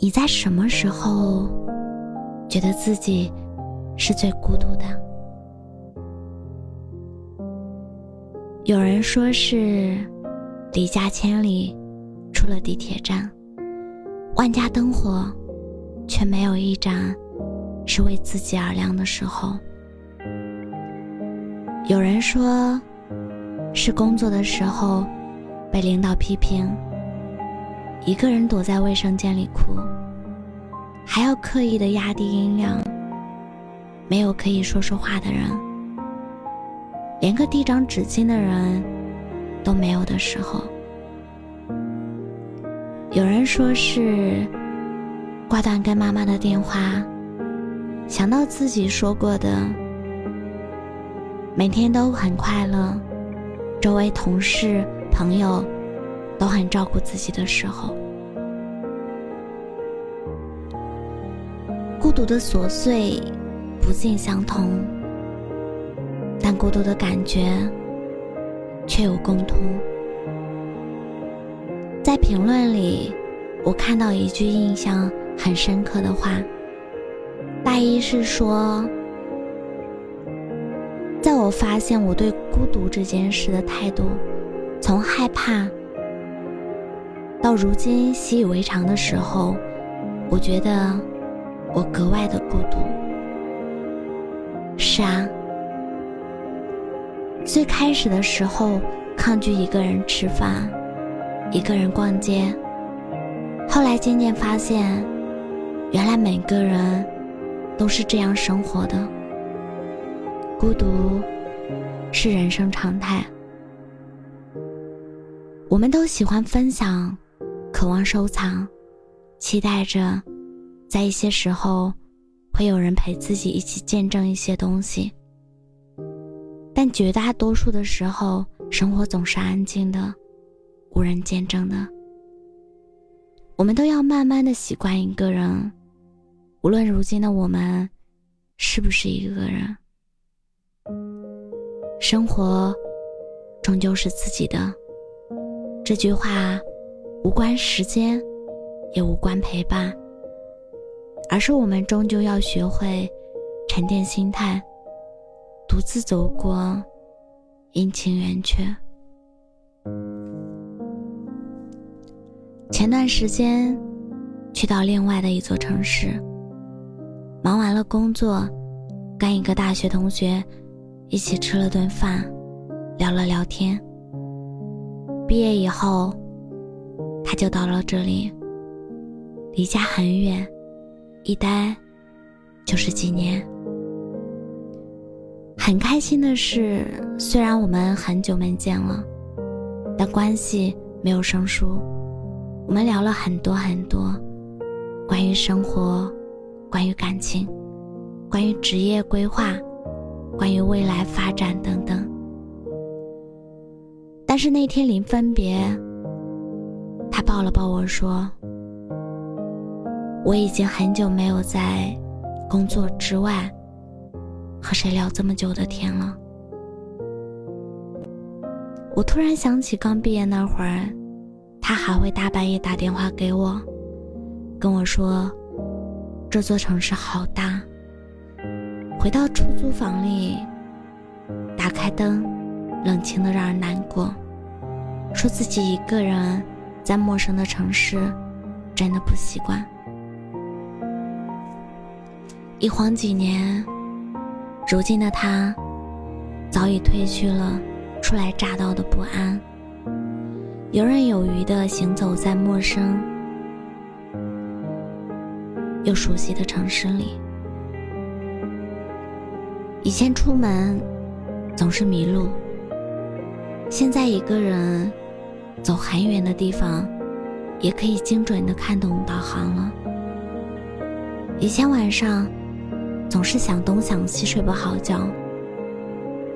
你在什么时候觉得自己是最孤独的？有人说是离家千里，出了地铁站，万家灯火，却没有一盏是为自己而亮的时候。有人说是工作的时候被领导批评。一个人躲在卫生间里哭，还要刻意的压低音量。没有可以说说话的人，连个递张纸巾的人都没有的时候。有人说是挂断跟妈妈的电话，想到自己说过的，每天都很快乐，周围同事朋友。都很照顾自己的时候，孤独的琐碎不尽相同，但孤独的感觉却有共通。在评论里，我看到一句印象很深刻的话，大意是说，在我发现我对孤独这件事的态度，从害怕。到如今习以为常的时候，我觉得我格外的孤独。是啊，最开始的时候抗拒一个人吃饭，一个人逛街，后来渐渐发现，原来每个人都是这样生活的。孤独是人生常态，我们都喜欢分享。渴望收藏，期待着，在一些时候，会有人陪自己一起见证一些东西。但绝大多数的时候，生活总是安静的，无人见证的。我们都要慢慢的习惯一个人，无论如今的我们，是不是一个人。生活，终究是自己的。这句话。无关时间，也无关陪伴，而是我们终究要学会沉淀心态，独自走过阴晴圆缺。前段时间去到另外的一座城市，忙完了工作，跟一个大学同学一起吃了顿饭，聊了聊天。毕业以后。他就到了这里，离家很远，一待就是几年。很开心的是，虽然我们很久没见了，但关系没有生疏。我们聊了很多很多，关于生活，关于感情，关于职业规划，关于未来发展等等。但是那天临分别。他抱了抱我说：“我已经很久没有在工作之外和谁聊这么久的天了。”我突然想起刚毕业那会儿，他还会大半夜打电话给我，跟我说：“这座城市好大。”回到出租房里，打开灯，冷清的让人难过，说自己一个人。在陌生的城市，真的不习惯。一晃几年，如今的他，早已褪去了初来乍到的不安，游刃有余的行走在陌生又熟悉的城市里。以前出门总是迷路，现在一个人。走很远的地方，也可以精准的看懂导航了。以前晚上总是想东想西，睡不好觉。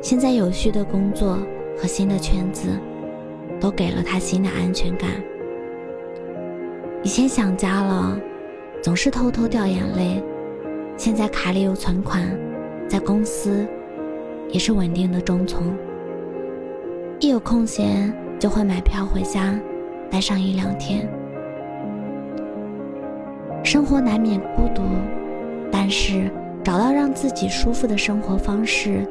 现在有序的工作和新的圈子，都给了他新的安全感。以前想家了，总是偷偷掉眼泪。现在卡里有存款，在公司也是稳定的中层。一有空闲就会买票回家，待上一两天。生活难免孤独，但是找到让自己舒服的生活方式。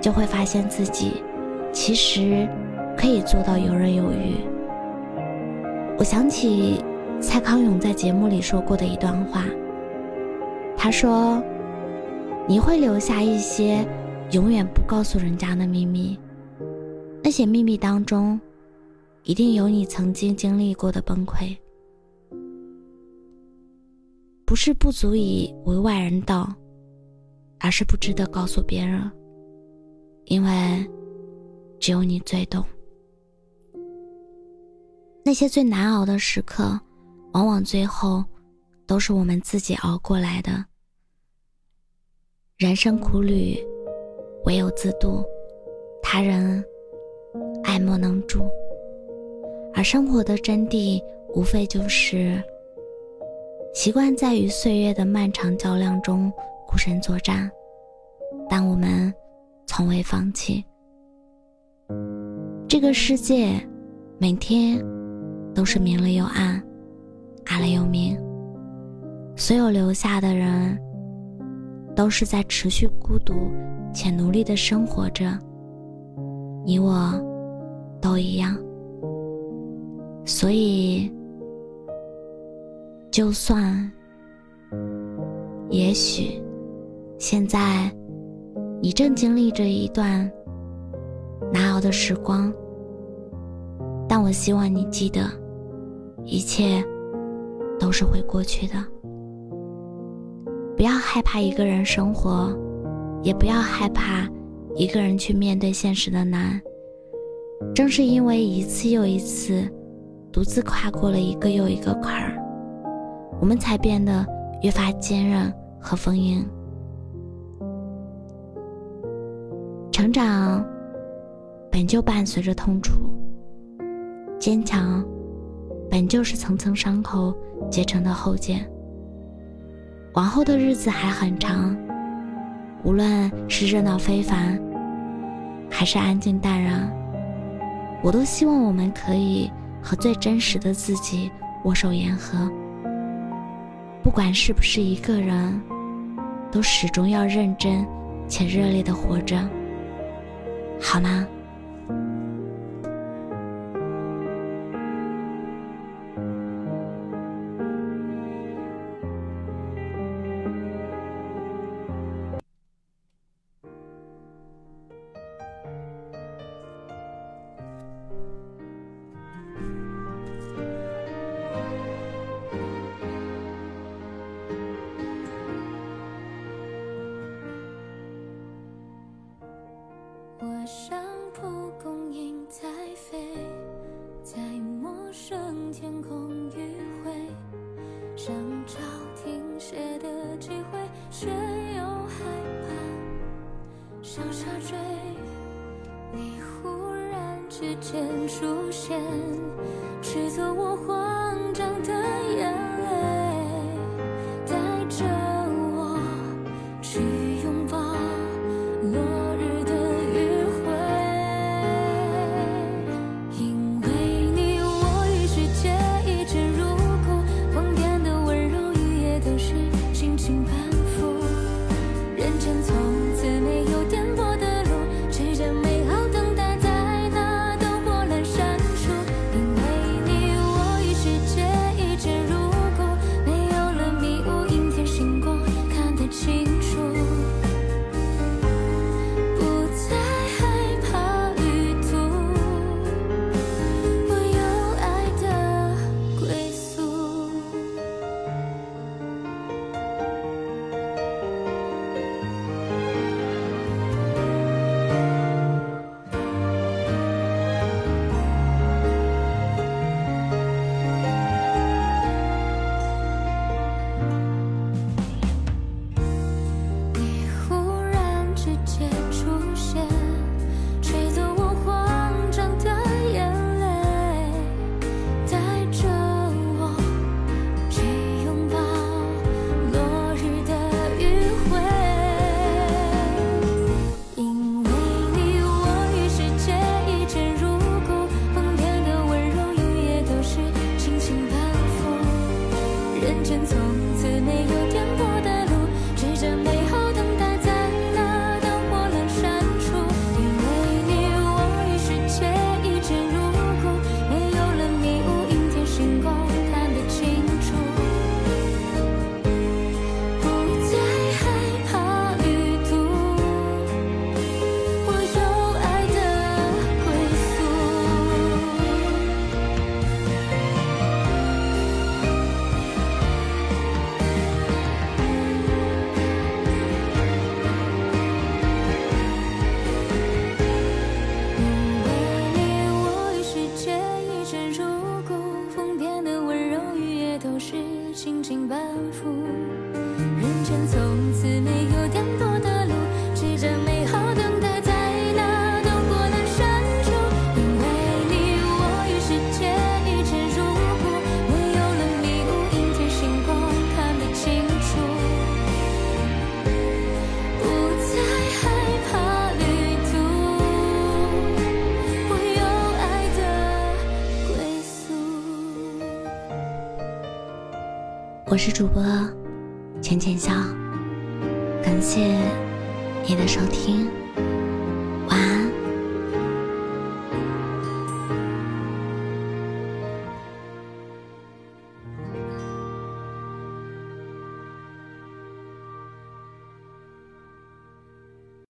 就会发现自己其实可以做到游刃有余。我想起蔡康永在节目里说过的一段话，他说：“你会留下一些永远不告诉人家的秘密，那些秘密当中，一定有你曾经经历过的崩溃，不是不足以为外人道，而是不值得告诉别人。”因为只有你最懂，那些最难熬的时刻，往往最后都是我们自己熬过来的。人生苦旅，唯有自渡，他人爱莫能助。而生活的真谛，无非就是习惯在与岁月的漫长较量中孤身作战，但我们。从未放弃。这个世界，每天都是明了又暗，暗了又明。所有留下的人，都是在持续孤独且努力的生活着。你我都一样。所以，就算，也许，现在。你正经历着一段难熬的时光，但我希望你记得，一切都是会过去的。不要害怕一个人生活，也不要害怕一个人去面对现实的难。正是因为一次又一次独自跨过了一个又一个坎儿，我们才变得越发坚韧和丰盈。成长本就伴随着痛楚，坚强本就是层层伤口结成的厚茧。往后的日子还很长，无论是热闹非凡，还是安静淡然，我都希望我们可以和最真实的自己握手言和。不管是不是一个人，都始终要认真且热烈的活着。好吗？天空迂回，想找停歇的机会，却又害怕向下坠。你忽然之间出现，吹走我我是主播浅浅笑，感谢你的收听。